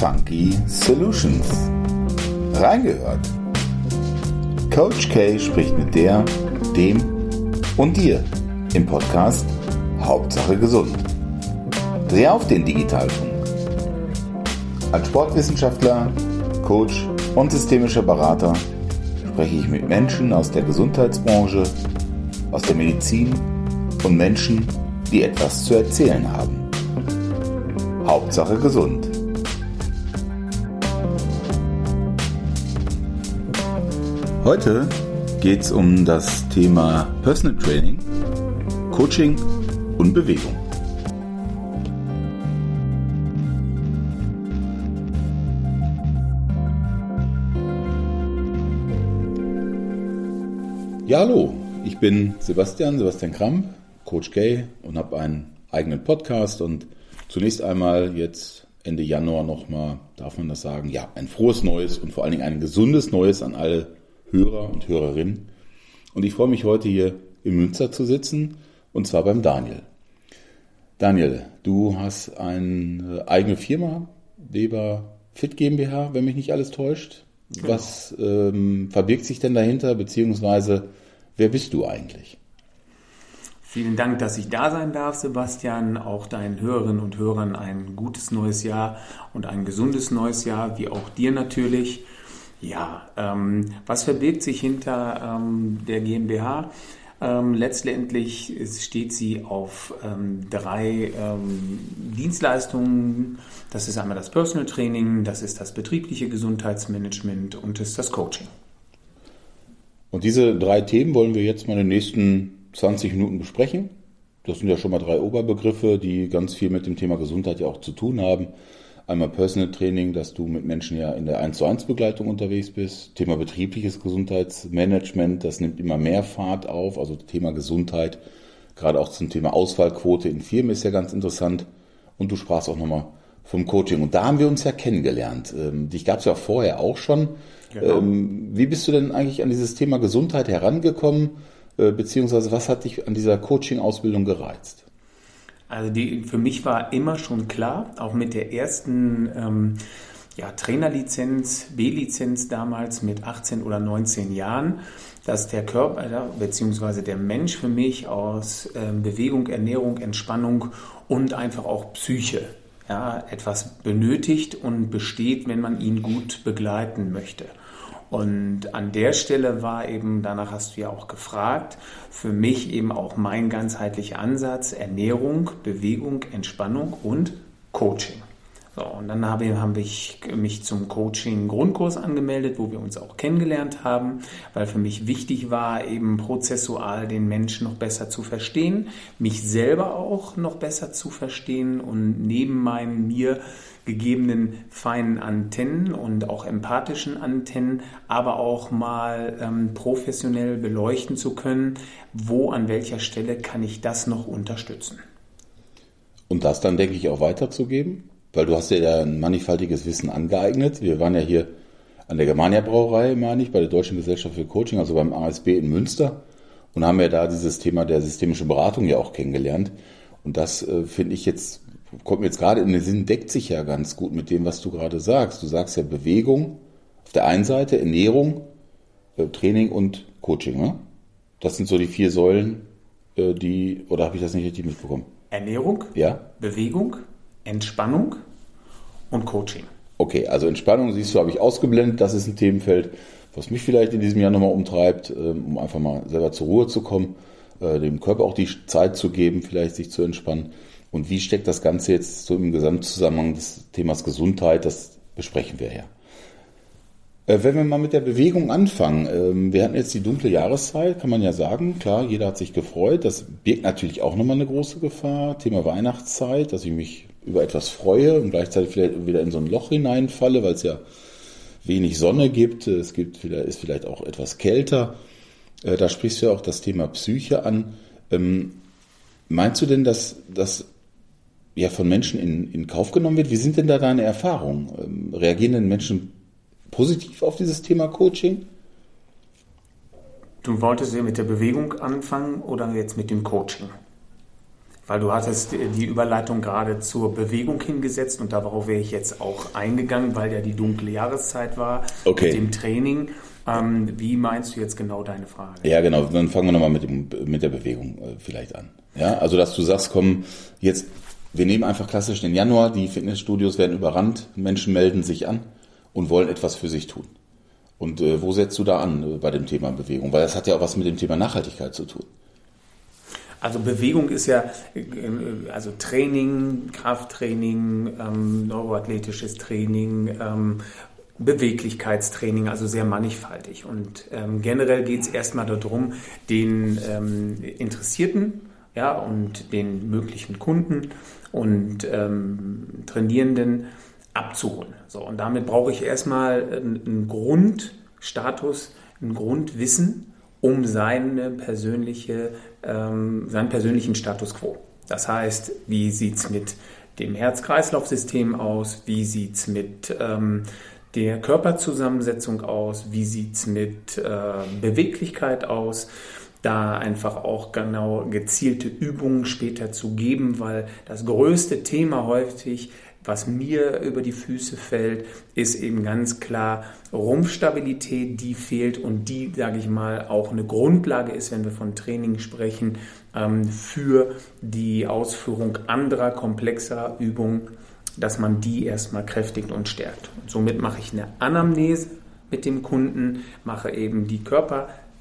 Funky Solutions. Reingehört. Coach K spricht mit der, dem und dir im Podcast Hauptsache gesund. Dreh auf den Digitalfunk. Als Sportwissenschaftler, Coach und systemischer Berater spreche ich mit Menschen aus der Gesundheitsbranche, aus der Medizin und Menschen, die etwas zu erzählen haben. Hauptsache gesund. Heute geht es um das Thema Personal Training, Coaching und Bewegung. Ja, hallo, ich bin Sebastian, Sebastian Kramp, Coach Gay und habe einen eigenen Podcast und zunächst einmal jetzt Ende Januar nochmal, darf man das sagen, ja, ein frohes Neues und vor allen Dingen ein gesundes Neues an alle Hörer und Hörerinnen. Und ich freue mich heute hier in Münster zu sitzen und zwar beim Daniel. Daniel, du hast eine eigene Firma, Weber Fit GmbH, wenn mich nicht alles täuscht. Genau. Was ähm, verbirgt sich denn dahinter, beziehungsweise wer bist du eigentlich? Vielen Dank, dass ich da sein darf, Sebastian. Auch deinen Hörerinnen und Hörern ein gutes neues Jahr und ein gesundes neues Jahr, wie auch dir natürlich. Ja, ähm, was verbirgt sich hinter ähm, der GmbH? Ähm, letztendlich steht sie auf ähm, drei ähm, Dienstleistungen. Das ist einmal das Personal Training, das ist das betriebliche Gesundheitsmanagement und das ist das Coaching. Und diese drei Themen wollen wir jetzt mal in den nächsten 20 Minuten besprechen. Das sind ja schon mal drei Oberbegriffe, die ganz viel mit dem Thema Gesundheit ja auch zu tun haben. Einmal Personal Training, dass du mit Menschen ja in der 1 zu 1 Begleitung unterwegs bist. Thema betriebliches Gesundheitsmanagement, das nimmt immer mehr Fahrt auf. Also Thema Gesundheit, gerade auch zum Thema Ausfallquote in Firmen ist ja ganz interessant. Und du sprachst auch nochmal vom Coaching. Und da haben wir uns ja kennengelernt. Ähm, dich gab es ja vorher auch schon. Genau. Ähm, wie bist du denn eigentlich an dieses Thema Gesundheit herangekommen? Äh, beziehungsweise was hat dich an dieser Coaching-Ausbildung gereizt? Also die, für mich war immer schon klar, auch mit der ersten ähm, ja, Trainerlizenz, B-Lizenz damals mit 18 oder 19 Jahren, dass der Körper bzw. der Mensch für mich aus ähm, Bewegung, Ernährung, Entspannung und einfach auch Psyche ja, etwas benötigt und besteht, wenn man ihn gut begleiten möchte. Und an der Stelle war eben, danach hast du ja auch gefragt, für mich eben auch mein ganzheitlicher Ansatz Ernährung, Bewegung, Entspannung und Coaching. So, und dann habe, habe ich mich zum Coaching-Grundkurs angemeldet, wo wir uns auch kennengelernt haben, weil für mich wichtig war, eben prozessual den Menschen noch besser zu verstehen, mich selber auch noch besser zu verstehen und neben meinen mir gegebenen feinen Antennen und auch empathischen Antennen, aber auch mal ähm, professionell beleuchten zu können, wo an welcher Stelle kann ich das noch unterstützen. Und das dann, denke ich, auch weiterzugeben? Weil du hast dir ja ein mannigfaltiges Wissen angeeignet. Wir waren ja hier an der Germania Brauerei, meine ich, bei der Deutschen Gesellschaft für Coaching, also beim ASB in Münster und haben ja da dieses Thema der systemischen Beratung ja auch kennengelernt. Und das äh, finde ich jetzt kommt mir jetzt gerade in den Sinn, deckt sich ja ganz gut mit dem, was du gerade sagst. Du sagst ja Bewegung auf der einen Seite, Ernährung, äh, Training und Coaching. Ne? Das sind so die vier Säulen, äh, die, oder habe ich das nicht richtig mitbekommen? Ernährung, ja? Bewegung, Entspannung und Coaching. Okay, also Entspannung siehst du, habe ich ausgeblendet. Das ist ein Themenfeld, was mich vielleicht in diesem Jahr nochmal umtreibt, ähm, um einfach mal selber zur Ruhe zu kommen, äh, dem Körper auch die Zeit zu geben, vielleicht sich zu entspannen. Und wie steckt das Ganze jetzt so im Gesamtzusammenhang des Themas Gesundheit? Das besprechen wir ja. Äh, wenn wir mal mit der Bewegung anfangen, ähm, wir hatten jetzt die dunkle Jahreszeit, kann man ja sagen. Klar, jeder hat sich gefreut. Das birgt natürlich auch nochmal eine große Gefahr. Thema Weihnachtszeit, dass ich mich über etwas freue und gleichzeitig vielleicht wieder in so ein Loch hineinfalle, weil es ja wenig Sonne gibt. Es gibt, ist vielleicht auch etwas kälter. Äh, da sprichst du ja auch das Thema Psyche an. Ähm, meinst du denn, dass, dass ja von Menschen in, in Kauf genommen wird. Wie sind denn da deine Erfahrungen? Ähm, reagieren denn Menschen positiv auf dieses Thema Coaching? Du wolltest ja mit der Bewegung anfangen oder jetzt mit dem Coaching? Weil du hattest die Überleitung gerade zur Bewegung hingesetzt und darauf wäre ich jetzt auch eingegangen, weil ja die dunkle Jahreszeit war okay. mit dem Training. Ähm, wie meinst du jetzt genau deine Frage? Ja, genau. Dann fangen wir nochmal mit, mit der Bewegung äh, vielleicht an. Ja, also dass du sagst, komm, jetzt, wir nehmen einfach klassisch den Januar, die Fitnessstudios werden überrannt, Menschen melden sich an und wollen etwas für sich tun. Und äh, wo setzt du da an äh, bei dem Thema Bewegung? Weil das hat ja auch was mit dem Thema Nachhaltigkeit zu tun. Also Bewegung ist ja, also Training, Krafttraining, ähm, neuroathletisches Training, ähm, Beweglichkeitstraining, also sehr mannigfaltig. Und ähm, generell geht es erstmal darum, den ähm, Interessierten ja, und den möglichen Kunden und ähm, Trainierenden abzuholen. So, und damit brauche ich erstmal einen Grundstatus, ein Grundwissen um seine persönliche, ähm, seinen persönlichen Status quo. Das heißt, wie sieht es mit dem Herz-Kreislauf-System aus? Wie sieht es mit ähm, der Körperzusammensetzung aus? Wie sieht es mit äh, Beweglichkeit aus? Da einfach auch genau gezielte Übungen später zu geben, weil das größte Thema häufig was mir über die Füße fällt, ist eben ganz klar Rumpfstabilität, die fehlt und die, sage ich mal, auch eine Grundlage ist, wenn wir von Training sprechen, ähm, für die Ausführung anderer komplexerer Übungen dass man die erstmal kräftigt und stärkt. Und somit mache ich eine Anamnese mit dem Kunden, mache eben die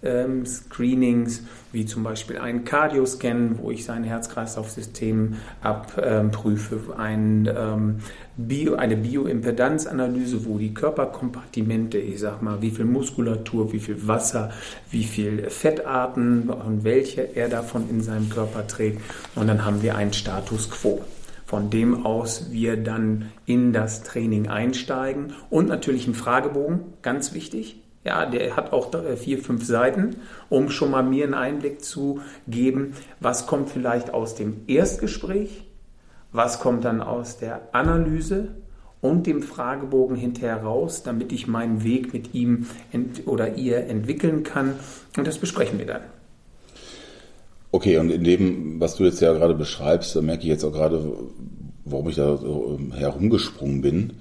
Körper-Screenings, wie zum Beispiel einen Cardio-Scan, wo ich sein Herz-Kreislauf-System abprüfe, ein, ähm, Bio, eine Bioimpedanzanalyse, wo die Körperkompartimente, ich sag mal, wie viel Muskulatur, wie viel Wasser, wie viel Fettarten und welche er davon in seinem Körper trägt. Und dann haben wir einen Status quo von dem aus wir dann in das Training einsteigen und natürlich ein Fragebogen, ganz wichtig. Ja, der hat auch vier, fünf Seiten, um schon mal mir einen Einblick zu geben, was kommt vielleicht aus dem Erstgespräch, was kommt dann aus der Analyse und dem Fragebogen hinterher raus, damit ich meinen Weg mit ihm oder ihr entwickeln kann. Und das besprechen wir dann. Okay, und in dem, was du jetzt ja gerade beschreibst, da merke ich jetzt auch gerade, warum ich da ähm, herumgesprungen bin.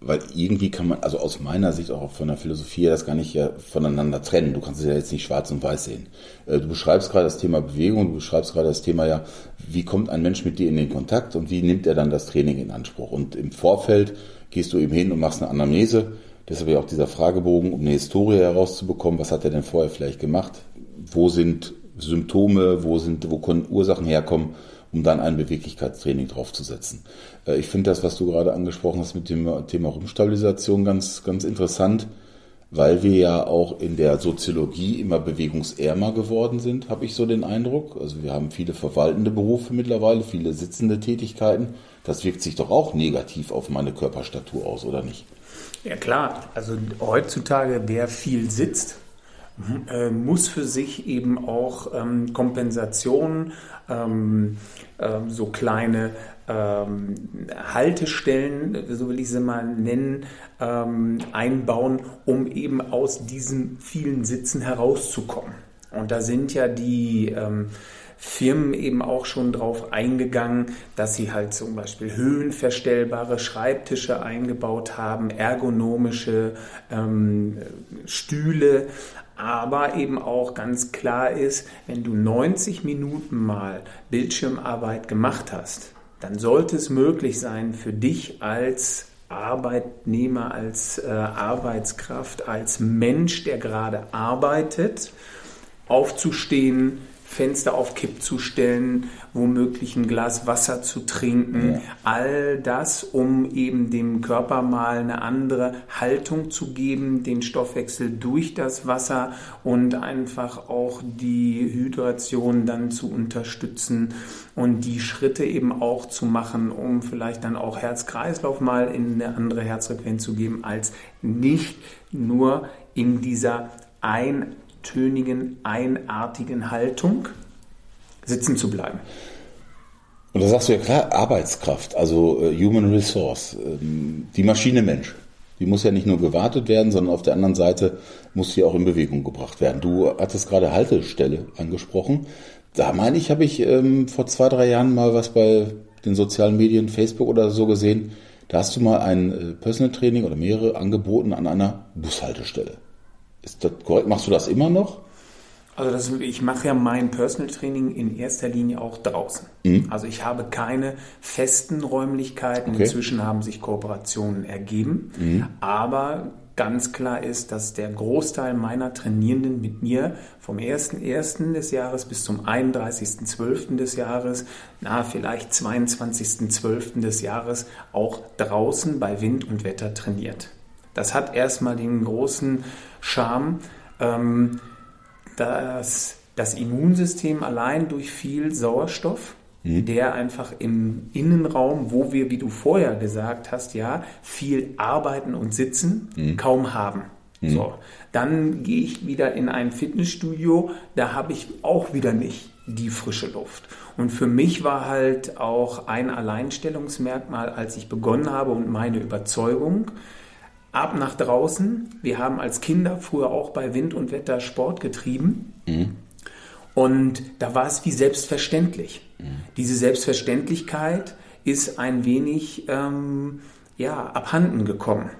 Weil irgendwie kann man, also aus meiner Sicht auch von der Philosophie das gar nicht ja voneinander trennen. Du kannst es ja jetzt nicht schwarz und weiß sehen. Äh, du beschreibst gerade das Thema Bewegung, du beschreibst gerade das Thema ja, wie kommt ein Mensch mit dir in den Kontakt und wie nimmt er dann das Training in Anspruch? Und im Vorfeld gehst du eben hin und machst eine Anamnese. Deshalb ja auch dieser Fragebogen, um eine Historie herauszubekommen. Was hat er denn vorher vielleicht gemacht? Wo sind Symptome, wo, sind, wo können Ursachen herkommen, um dann ein Beweglichkeitstraining draufzusetzen. Äh, ich finde das, was du gerade angesprochen hast mit dem Thema Rumstabilisation ganz, ganz interessant, weil wir ja auch in der Soziologie immer bewegungsärmer geworden sind, habe ich so den Eindruck. Also wir haben viele verwaltende Berufe mittlerweile, viele sitzende Tätigkeiten. Das wirkt sich doch auch negativ auf meine Körperstatur aus, oder nicht? Ja klar, also heutzutage, wer viel sitzt, äh, muss für sich eben auch ähm, Kompensationen, ähm, ähm, so kleine ähm, Haltestellen, so will ich sie mal nennen, ähm, einbauen, um eben aus diesen vielen Sitzen herauszukommen. Und da sind ja die ähm, Firmen eben auch schon drauf eingegangen, dass sie halt zum Beispiel höhenverstellbare Schreibtische eingebaut haben, ergonomische ähm, Stühle, aber eben auch ganz klar ist, wenn du 90 Minuten mal Bildschirmarbeit gemacht hast, dann sollte es möglich sein für dich als Arbeitnehmer, als äh, Arbeitskraft, als Mensch, der gerade arbeitet, aufzustehen, Fenster auf Kipp zu stellen, womöglich ein Glas Wasser zu trinken. Ja. All das, um eben dem Körper mal eine andere Haltung zu geben, den Stoffwechsel durch das Wasser und einfach auch die Hydration dann zu unterstützen und die Schritte eben auch zu machen, um vielleicht dann auch Herz-Kreislauf mal in eine andere Herzfrequenz zu geben, als nicht nur in dieser ein eintönigen, einartigen Haltung sitzen zu bleiben. Und da sagst du ja klar, Arbeitskraft, also äh, Human Resource, ähm, die Maschine Mensch. Die muss ja nicht nur gewartet werden, sondern auf der anderen Seite muss sie auch in Bewegung gebracht werden. Du hattest gerade Haltestelle angesprochen. Da meine ich, habe ich ähm, vor zwei, drei Jahren mal was bei den sozialen Medien, Facebook oder so gesehen. Da hast du mal ein äh, Personal Training oder mehrere angeboten an einer Bushaltestelle. Ist das korrekt? Machst du das immer noch? Also das, ich mache ja mein Personal Training in erster Linie auch draußen. Mhm. Also ich habe keine festen Räumlichkeiten. Okay. Inzwischen haben sich Kooperationen ergeben. Mhm. Aber ganz klar ist, dass der Großteil meiner Trainierenden mit mir vom 1.1. des Jahres bis zum 31.12. des Jahres, na vielleicht 22.12. des Jahres auch draußen bei Wind und Wetter trainiert. Das hat erstmal den großen Charme. Ähm, dass das Immunsystem allein durch viel Sauerstoff, mhm. der einfach im Innenraum, wo wir, wie du vorher gesagt hast, ja, viel arbeiten und sitzen, mhm. kaum haben. Mhm. So, dann gehe ich wieder in ein Fitnessstudio, da habe ich auch wieder nicht die frische Luft. Und für mich war halt auch ein Alleinstellungsmerkmal, als ich begonnen habe und meine Überzeugung, ab nach draußen. Wir haben als Kinder früher auch bei Wind und Wetter Sport getrieben. Mhm. Und da war es wie selbstverständlich. Mhm. Diese Selbstverständlichkeit ist ein wenig ähm, ja, abhanden gekommen.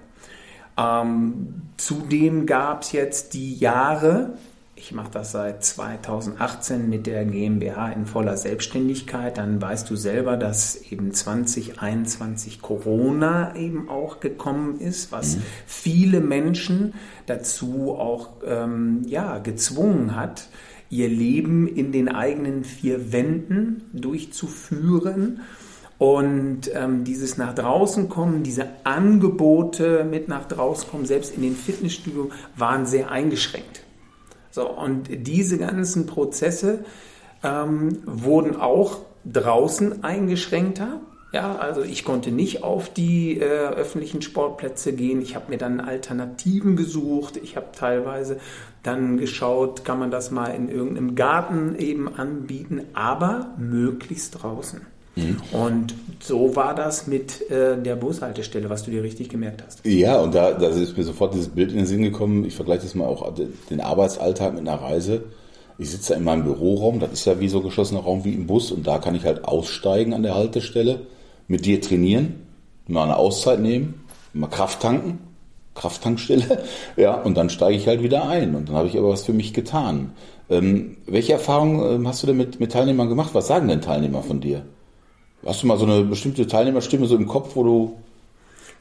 Ähm, zudem gab es jetzt die Jahre, ich mache das seit 2018 mit der GmbH in voller Selbstständigkeit, dann weißt du selber, dass eben 2021 Corona eben auch gekommen ist, was mhm. viele Menschen dazu auch ähm, ja, gezwungen hat, ihr Leben in den eigenen vier Wänden durchzuführen. Und ähm, dieses nach draußen kommen, diese Angebote mit nach draußen kommen, selbst in den Fitnessstudios, waren sehr eingeschränkt. So, und diese ganzen Prozesse ähm, wurden auch draußen eingeschränkter. Ja, also ich konnte nicht auf die äh, öffentlichen Sportplätze gehen. Ich habe mir dann Alternativen gesucht. Ich habe teilweise dann geschaut, kann man das mal in irgendeinem Garten eben anbieten, aber möglichst draußen. Mhm. Und so war das mit äh, der Bushaltestelle, was du dir richtig gemerkt hast. Ja, und da, da ist mir sofort dieses Bild in den Sinn gekommen. Ich vergleiche das mal auch den Arbeitsalltag mit einer Reise. Ich sitze da in meinem Büroraum, das ist ja wie so geschlossener Raum wie im Bus und da kann ich halt aussteigen an der Haltestelle, mit dir trainieren, mal eine Auszeit nehmen, mal Kraft tanken, Krafttankstelle, ja, und dann steige ich halt wieder ein und dann habe ich aber was für mich getan. Ähm, welche Erfahrungen ähm, hast du denn mit, mit Teilnehmern gemacht? Was sagen denn Teilnehmer von dir? Hast du mal so eine bestimmte Teilnehmerstimme so im Kopf, wo du.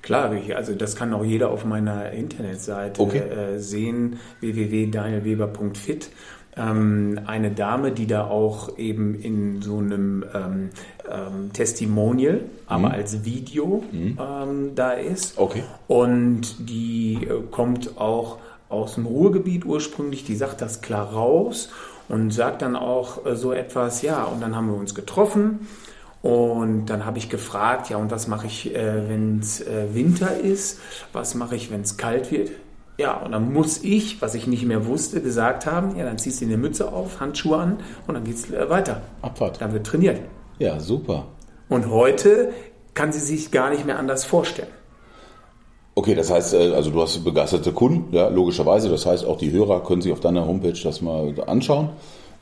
Klar, also das kann auch jeder auf meiner Internetseite okay. äh, sehen, www.danielweber.fit. Ähm, eine Dame, die da auch eben in so einem ähm, ähm, Testimonial, aber mhm. als Video mhm. Ähm, da ist. Okay. Und die äh, kommt auch aus dem Ruhrgebiet ursprünglich, die sagt das klar raus und sagt dann auch äh, so etwas, ja, und dann haben wir uns getroffen und dann habe ich gefragt, ja, und was mache ich, äh, wenn es äh, Winter ist? Was mache ich, wenn es kalt wird? Ja, und dann muss ich, was ich nicht mehr wusste, gesagt haben, ja, dann ziehst du eine Mütze auf, Handschuhe an und dann geht es äh, weiter. Abfahrt. Dann wird trainiert. Ja, super. Und heute kann sie sich gar nicht mehr anders vorstellen. Okay, das heißt, äh, also du hast begeisterte Kunden, ja, logischerweise. Das heißt, auch die Hörer können sich auf deiner Homepage das mal anschauen,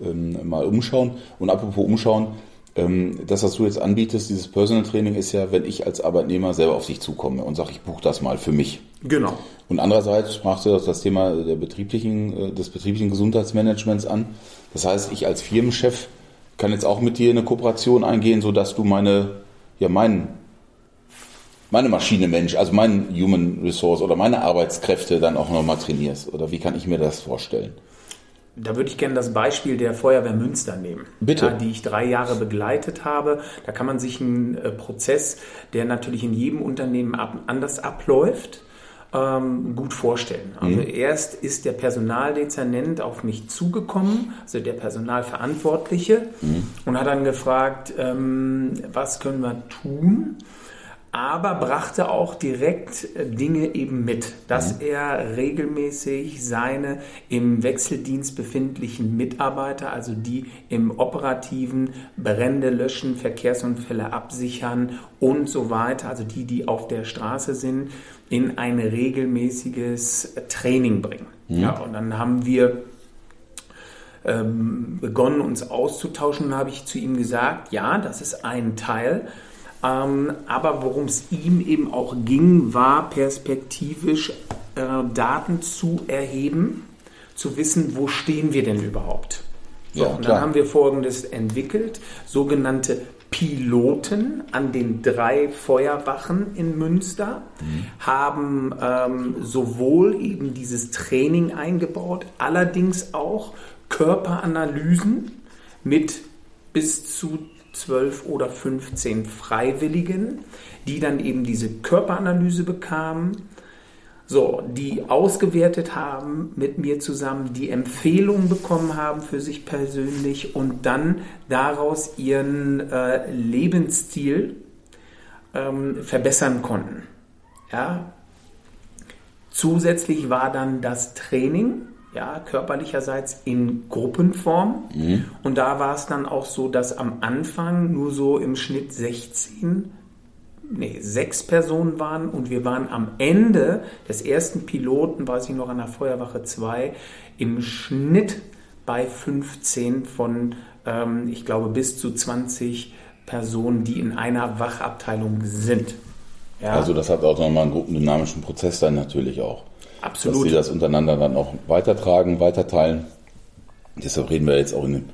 ähm, mal umschauen. Und apropos umschauen, das, was du jetzt anbietest, dieses Personal Training, ist ja, wenn ich als Arbeitnehmer selber auf dich zukomme und sage, ich buche das mal für mich. Genau. Und andererseits sprachst du das Thema der betrieblichen, äh, des betrieblichen Gesundheitsmanagements an. Das heißt, ich als Firmenchef kann jetzt auch mit dir eine Kooperation eingehen, sodass du meine, ja, meinen meine Maschine Mensch, also meinen Human Resource oder meine Arbeitskräfte dann auch nochmal trainierst? Oder wie kann ich mir das vorstellen? Da würde ich gerne das Beispiel der Feuerwehr Münster nehmen, Bitte. Ja, die ich drei Jahre begleitet habe. Da kann man sich einen äh, Prozess, der natürlich in jedem Unternehmen ab, anders abläuft, ähm, gut vorstellen. Also mhm. erst ist der Personaldezernent auf mich zugekommen, also der Personalverantwortliche, mhm. und hat dann gefragt, ähm, was können wir tun? Aber brachte auch direkt äh, Dinge eben mit, dass mhm. er regelmäßig seine im Wechseldienst befindlichen Mitarbeiter, also die im operativen Brände löschen, Verkehrsunfälle absichern und so weiter, also die, die auf der Straße sind, in ein regelmäßiges Training bringen. Mhm. Ja, und dann haben wir ähm, begonnen, uns auszutauschen und habe ich zu ihm gesagt, ja, das ist ein Teil aber worum es ihm eben auch ging, war perspektivisch äh, Daten zu erheben, zu wissen, wo stehen wir denn überhaupt. So, ja, und dann haben wir Folgendes entwickelt, sogenannte Piloten an den drei Feuerwachen in Münster, mhm. haben ähm, sowohl eben dieses Training eingebaut, allerdings auch Körperanalysen mit bis zu 12 oder 15 Freiwilligen, die dann eben diese Körperanalyse bekamen, so, die ausgewertet haben mit mir zusammen, die Empfehlungen bekommen haben für sich persönlich und dann daraus ihren äh, Lebensstil ähm, verbessern konnten. Ja? Zusätzlich war dann das Training ja, körperlicherseits in Gruppenform. Mhm. Und da war es dann auch so, dass am Anfang nur so im Schnitt 16, nee, sechs Personen waren und wir waren am Ende des ersten Piloten, weiß ich noch, an der Feuerwache 2, im Schnitt bei 15 von, ähm, ich glaube, bis zu 20 Personen, die in einer Wachabteilung sind. Ja. Also das hat auch nochmal einen gruppendynamischen Prozess dann natürlich auch. Absolut. Dass sie das untereinander dann auch weitertragen, weiterteilen. Deshalb reden wir jetzt auch in dem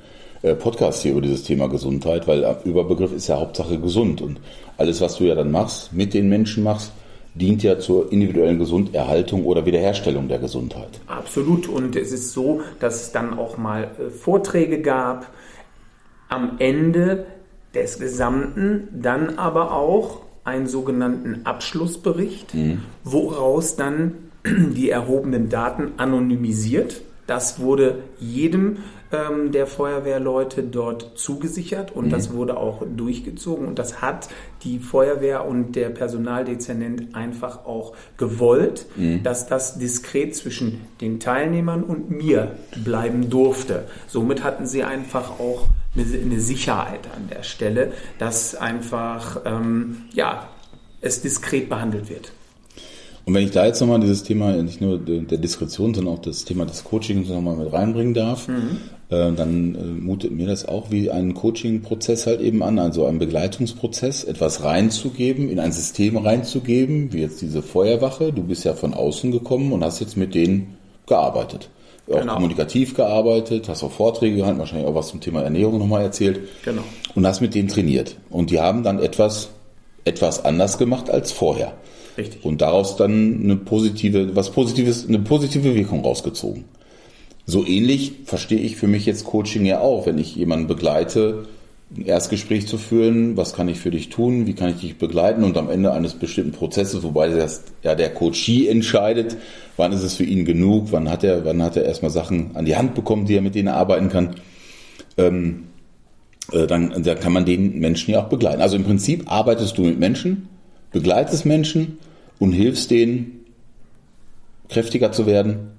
äh, Podcast hier über dieses Thema Gesundheit, weil Überbegriff ist ja Hauptsache gesund und alles, was du ja dann machst, mit den Menschen machst, dient ja zur individuellen Gesunderhaltung oder Wiederherstellung der Gesundheit. Absolut. Und es ist so, dass es dann auch mal äh, Vorträge gab. Am Ende des Gesamten dann aber auch einen sogenannten Abschlussbericht, mhm. woraus dann die erhobenen Daten anonymisiert. Das wurde jedem ähm, der Feuerwehrleute dort zugesichert und mhm. das wurde auch durchgezogen und das hat die Feuerwehr und der Personaldezernent einfach auch gewollt, mhm. dass das diskret zwischen den Teilnehmern und mir bleiben durfte. Somit hatten sie einfach auch eine, eine Sicherheit an der Stelle, dass einfach ähm, ja, es diskret behandelt wird. Und wenn ich da jetzt nochmal dieses Thema, nicht nur der Diskretion, sondern auch das Thema des Coachings nochmal mit reinbringen darf, mhm. äh, dann äh, mutet mir das auch wie einen Coaching-Prozess halt eben an, also einen Begleitungsprozess, etwas reinzugeben, in ein System reinzugeben, wie jetzt diese Feuerwache. Du bist ja von außen gekommen und hast jetzt mit denen gearbeitet. Auch genau. kommunikativ gearbeitet, hast auch Vorträge gehalten, wahrscheinlich auch was zum Thema Ernährung nochmal erzählt. Genau. Und hast mit denen trainiert. Und die haben dann etwas, etwas anders gemacht als vorher. Richtig. Und daraus dann eine positive, was Positives, eine positive Wirkung rausgezogen. So ähnlich verstehe ich für mich jetzt Coaching ja auch, wenn ich jemanden begleite, ein Erstgespräch zu führen, was kann ich für dich tun, wie kann ich dich begleiten und am Ende eines bestimmten Prozesses, wobei das ja der Coachie entscheidet, wann ist es für ihn genug, wann hat er, wann hat er erstmal Sachen an die Hand bekommen, die er mit denen arbeiten kann, ähm, äh, dann, dann kann man den Menschen ja auch begleiten. Also im Prinzip arbeitest du mit Menschen, begleitest Menschen und hilfst denen, kräftiger zu werden,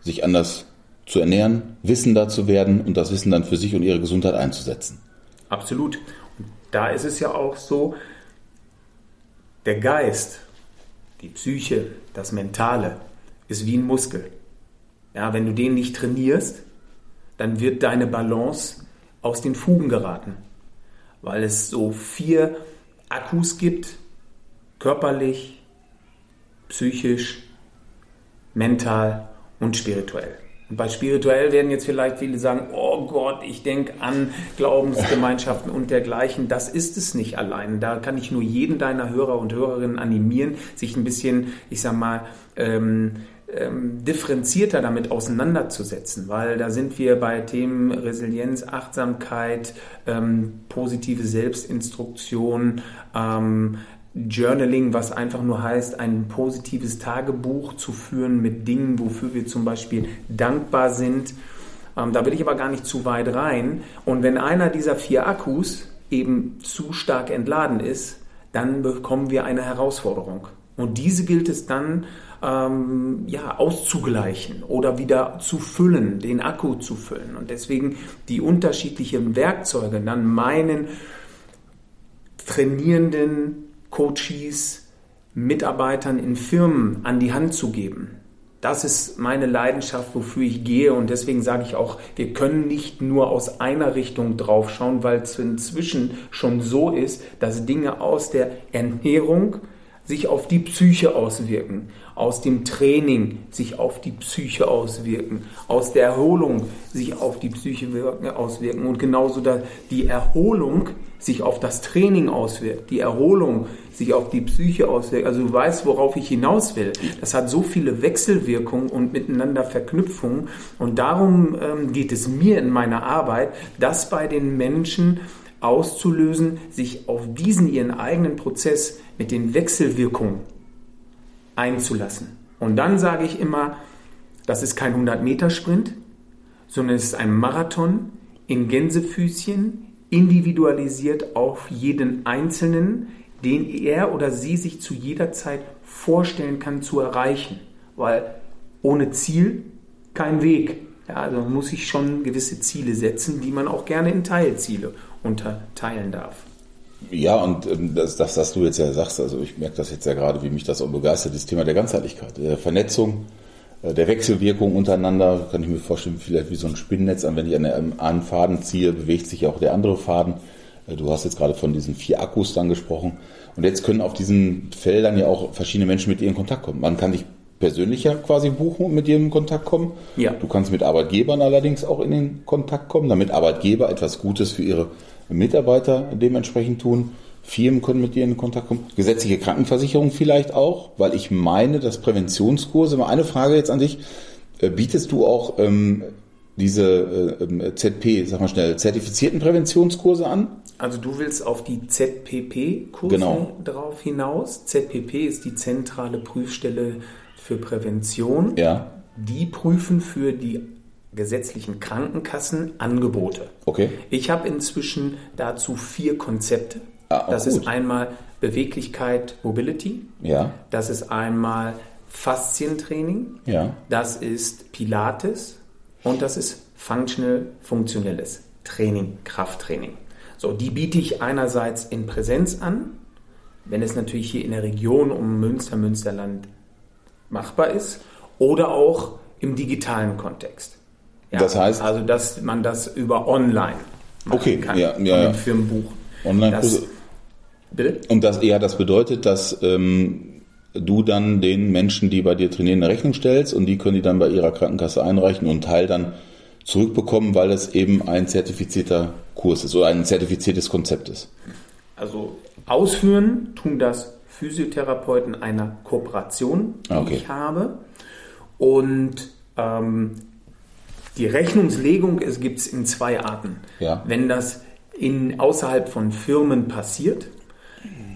sich anders zu ernähren, wissender zu werden und das Wissen dann für sich und ihre Gesundheit einzusetzen. Absolut. Und da ist es ja auch so, der Geist, die Psyche, das Mentale ist wie ein Muskel. Ja, wenn du den nicht trainierst, dann wird deine Balance aus den Fugen geraten, weil es so vier Akkus gibt, körperlich, psychisch, mental und spirituell. Und bei spirituell werden jetzt vielleicht viele sagen, oh Gott, ich denke an Glaubensgemeinschaften und dergleichen. Das ist es nicht allein. Da kann ich nur jeden deiner Hörer und Hörerinnen animieren, sich ein bisschen, ich sag mal, ähm, ähm, differenzierter damit auseinanderzusetzen, weil da sind wir bei Themen Resilienz, Achtsamkeit, ähm, positive Selbstinstruktion, ähm, Journaling, was einfach nur heißt, ein positives Tagebuch zu führen mit Dingen, wofür wir zum Beispiel dankbar sind. Ähm, da will ich aber gar nicht zu weit rein. Und wenn einer dieser vier Akkus eben zu stark entladen ist, dann bekommen wir eine Herausforderung. Und diese gilt es dann ähm, ja, auszugleichen oder wieder zu füllen, den Akku zu füllen. Und deswegen die unterschiedlichen Werkzeuge dann meinen trainierenden Coaches, Mitarbeitern in Firmen an die Hand zu geben. Das ist meine Leidenschaft, wofür ich gehe. Und deswegen sage ich auch, wir können nicht nur aus einer Richtung drauf schauen, weil es inzwischen schon so ist, dass Dinge aus der Ernährung sich auf die Psyche auswirken, aus dem Training sich auf die Psyche auswirken, aus der Erholung sich auf die Psyche auswirken und genauso die Erholung sich auf das Training auswirkt, die Erholung sich auf die Psyche auswirkt. Also du weißt, worauf ich hinaus will. Das hat so viele Wechselwirkungen und miteinander Verknüpfungen und darum ähm, geht es mir in meiner Arbeit, das bei den Menschen auszulösen, sich auf diesen ihren eigenen Prozess mit den Wechselwirkungen einzulassen. Und dann sage ich immer, das ist kein 100-Meter-Sprint, sondern es ist ein Marathon in Gänsefüßchen, individualisiert auf jeden Einzelnen, den er oder sie sich zu jeder Zeit vorstellen kann zu erreichen. Weil ohne Ziel kein Weg. Ja, also muss sich schon gewisse Ziele setzen, die man auch gerne in Teilziele unterteilen darf. Ja, und ähm, das, das, was du jetzt ja sagst, also ich merke das jetzt ja gerade, wie mich das auch begeistert, das Thema der Ganzheitlichkeit, der Vernetzung, äh, der Wechselwirkung untereinander, kann ich mir vorstellen, vielleicht wie so ein Spinnennetz, wenn ich an einen Faden ziehe, bewegt sich auch der andere Faden. Äh, du hast jetzt gerade von diesen vier Akkus dann gesprochen. Und jetzt können auf diesen Feldern ja auch verschiedene Menschen mit dir in Kontakt kommen. Man kann dich persönlich ja quasi buchen und mit dir in Kontakt kommen. Ja. Du kannst mit Arbeitgebern allerdings auch in den Kontakt kommen, damit Arbeitgeber etwas Gutes für ihre Mitarbeiter dementsprechend tun. Firmen können mit dir in Kontakt kommen. Gesetzliche Krankenversicherung vielleicht auch, weil ich meine, dass Präventionskurse, mal eine Frage jetzt an dich, äh, bietest du auch ähm, diese äh, ähm, ZP, sag mal schnell, zertifizierten Präventionskurse an? Also du willst auf die ZPP-Kurse genau. drauf hinaus. ZPP ist die zentrale Prüfstelle für Prävention. Ja. Die prüfen für die gesetzlichen Krankenkassen Angebote. Okay. Ich habe inzwischen dazu vier Konzepte. Ah, das gut. ist einmal Beweglichkeit, Mobility. Ja. Das ist einmal Faszientraining. Ja. Das ist Pilates und das ist Functional, funktionelles Training, Krafttraining. So, die biete ich einerseits in Präsenz an, wenn es natürlich hier in der Region um Münster, Münsterland machbar ist, oder auch im digitalen Kontext. Ja, das heißt? Also, dass man das über online machen okay, kann, ja, ja, ja. Firmenbuch. Online das, Bitte? Und das, ja, das bedeutet, dass ähm, du dann den Menschen, die bei dir trainieren, eine Rechnung stellst und die können die dann bei ihrer Krankenkasse einreichen und einen Teil dann zurückbekommen, weil es eben ein zertifizierter Kurs ist oder ein zertifiziertes Konzept ist. Also ausführen tun das Physiotherapeuten einer Kooperation, die okay. ich habe. Und ähm, die Rechnungslegung gibt es in zwei Arten. Ja. Wenn das in, außerhalb von Firmen passiert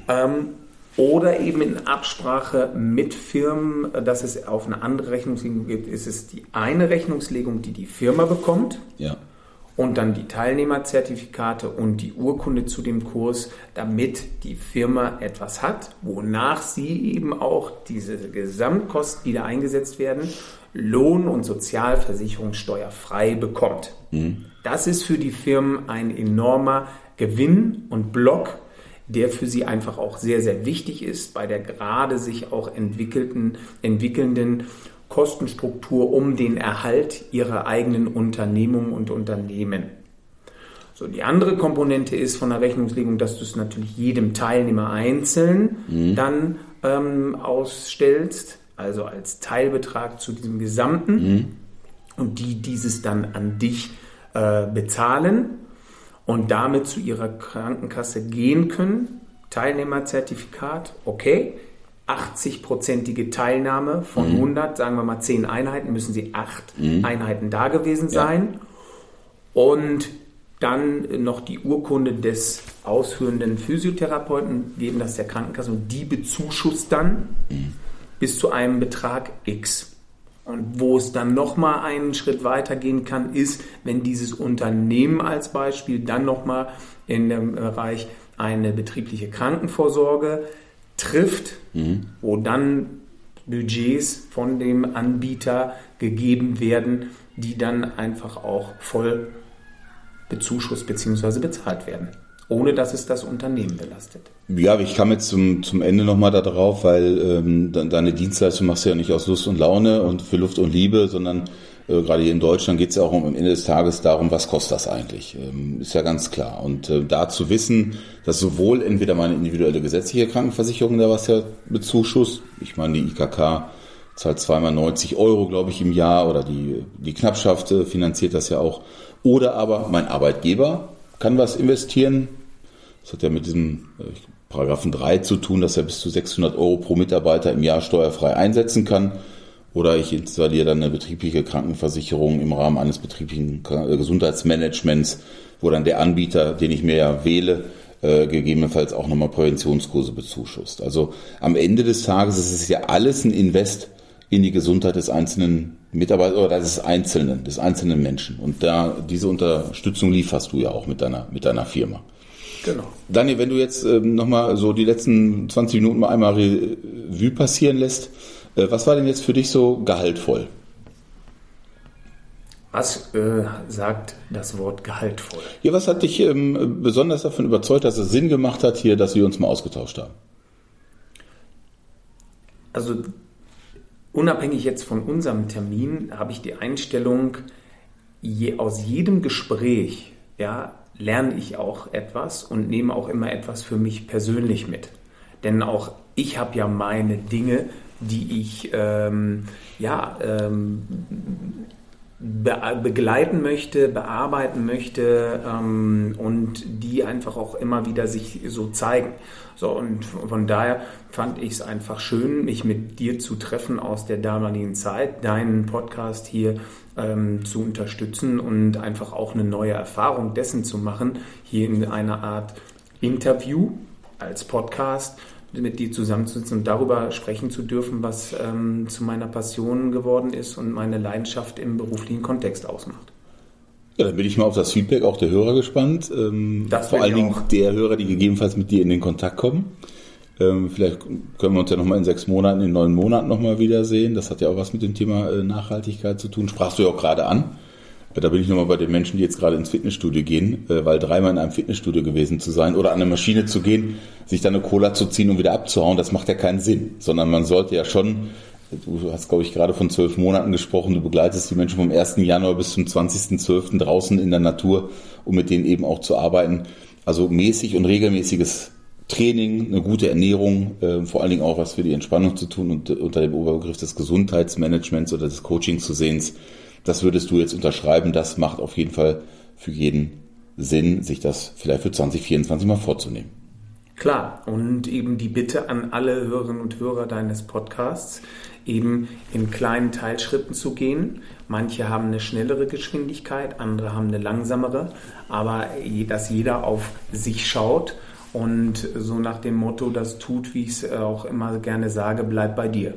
ähm, oder eben in Absprache mit Firmen, dass es auf eine andere Rechnungslegung gibt, ist es die eine Rechnungslegung, die die Firma bekommt. Ja. Und dann die Teilnehmerzertifikate und die Urkunde zu dem Kurs, damit die Firma etwas hat, wonach sie eben auch diese Gesamtkosten, die da eingesetzt werden, Lohn- und Sozialversicherungssteuer frei bekommt. Mhm. Das ist für die Firmen ein enormer Gewinn und Block, der für sie einfach auch sehr, sehr wichtig ist bei der gerade sich auch entwickelten, entwickelnden Kostenstruktur um den Erhalt ihrer eigenen Unternehmungen und Unternehmen. So, die andere Komponente ist von der Rechnungslegung, dass du es natürlich jedem Teilnehmer einzeln mhm. dann ähm, ausstellst also als Teilbetrag zu diesem Gesamten mhm. und die dieses dann an dich äh, bezahlen und damit zu ihrer Krankenkasse gehen können. Teilnehmerzertifikat, okay. 80-prozentige Teilnahme von mhm. 100, sagen wir mal 10 Einheiten, müssen sie 8 mhm. Einheiten da gewesen sein. Ja. Und dann noch die Urkunde des ausführenden Physiotherapeuten geben das der Krankenkasse und die bezuschusst dann mhm bis zu einem Betrag X. Und wo es dann nochmal einen Schritt weiter gehen kann, ist, wenn dieses Unternehmen als Beispiel dann nochmal in dem Bereich eine betriebliche Krankenvorsorge trifft, mhm. wo dann Budgets von dem Anbieter gegeben werden, die dann einfach auch voll bezuschusst bzw. bezahlt werden, ohne dass es das Unternehmen belastet. Ja, ich kam jetzt zum, zum Ende nochmal darauf, weil ähm, deine Dienstleistung machst du ja nicht aus Lust und Laune und für Luft und Liebe, sondern äh, gerade hier in Deutschland geht es ja auch am Ende des Tages darum, was kostet das eigentlich? Ähm, ist ja ganz klar. Und äh, da zu wissen, dass sowohl entweder meine individuelle gesetzliche Krankenversicherung da was ja bezuschusst, ich meine die IKK zahlt zweimal 90 Euro, glaube ich, im Jahr oder die, die Knappschaft äh, finanziert das ja auch. Oder aber mein Arbeitgeber kann was investieren. Das hat ja mit diesem äh, Paragraphen 3 zu tun, dass er bis zu 600 Euro pro Mitarbeiter im Jahr steuerfrei einsetzen kann. Oder ich installiere dann eine betriebliche Krankenversicherung im Rahmen eines betrieblichen äh, Gesundheitsmanagements, wo dann der Anbieter, den ich mir ja wähle, äh, gegebenenfalls auch nochmal Präventionskurse bezuschusst. Also am Ende des Tages ist es ja alles ein Invest in die Gesundheit des einzelnen Mitarbeiters oder des Einzelnen, des einzelnen Menschen. Und da diese Unterstützung lieferst du ja auch mit deiner, mit deiner Firma. Genau. Daniel, wenn du jetzt ähm, nochmal so die letzten 20 Minuten mal einmal Revue passieren lässt, äh, was war denn jetzt für dich so gehaltvoll? Was äh, sagt das Wort gehaltvoll? Ja, was hat dich ähm, besonders davon überzeugt, dass es Sinn gemacht hat, hier, dass wir uns mal ausgetauscht haben? Also unabhängig jetzt von unserem Termin habe ich die Einstellung, je, aus jedem Gespräch ja, lerne ich auch etwas und nehme auch immer etwas für mich persönlich mit. Denn auch ich habe ja meine Dinge, die ich ähm, ja, ähm, be begleiten möchte, bearbeiten möchte ähm, und die einfach auch immer wieder sich so zeigen. So, und von daher fand ich es einfach schön, mich mit dir zu treffen aus der damaligen Zeit, deinen Podcast hier ähm, zu unterstützen und einfach auch eine neue Erfahrung dessen zu machen, hier in einer Art Interview als Podcast mit dir zusammenzusitzen und darüber sprechen zu dürfen, was ähm, zu meiner Passion geworden ist und meine Leidenschaft im beruflichen Kontext ausmacht. Ja, dann bin ich mal auf das Feedback auch der Hörer gespannt. Ähm, vor allen Dingen der Hörer, die gegebenenfalls mit dir in den Kontakt kommen. Ähm, vielleicht können wir uns ja nochmal in sechs Monaten, in neun Monaten nochmal wiedersehen. Das hat ja auch was mit dem Thema äh, Nachhaltigkeit zu tun. Sprachst du ja auch gerade an. Da bin ich nochmal bei den Menschen, die jetzt gerade ins Fitnessstudio gehen, äh, weil dreimal in einem Fitnessstudio gewesen zu sein oder an eine Maschine zu gehen, sich dann eine Cola zu ziehen und wieder abzuhauen, das macht ja keinen Sinn. Sondern man sollte ja schon, du hast glaube ich gerade von zwölf Monaten gesprochen, du begleitest die Menschen vom 1. Januar bis zum 20.12. draußen in der Natur, um mit denen eben auch zu arbeiten. Also mäßig und regelmäßiges Training, eine gute Ernährung, äh, vor allen Dingen auch was für die Entspannung zu tun und unter dem Oberbegriff des Gesundheitsmanagements oder des Coachings zu sehen das würdest du jetzt unterschreiben. Das macht auf jeden Fall für jeden Sinn, sich das vielleicht für 2024 mal vorzunehmen. Klar, und eben die Bitte an alle Hörerinnen und Hörer deines Podcasts, eben in kleinen Teilschritten zu gehen. Manche haben eine schnellere Geschwindigkeit, andere haben eine langsamere, aber dass jeder auf sich schaut und so nach dem Motto das tut, wie ich es auch immer gerne sage, bleib bei dir.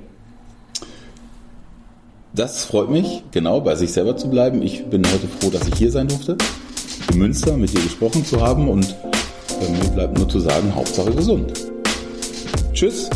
Das freut mich, genau, bei sich selber zu bleiben. Ich bin heute froh, dass ich hier sein durfte, in Münster mit dir gesprochen zu haben und bei mir bleibt nur zu sagen, Hauptsache gesund. Tschüss.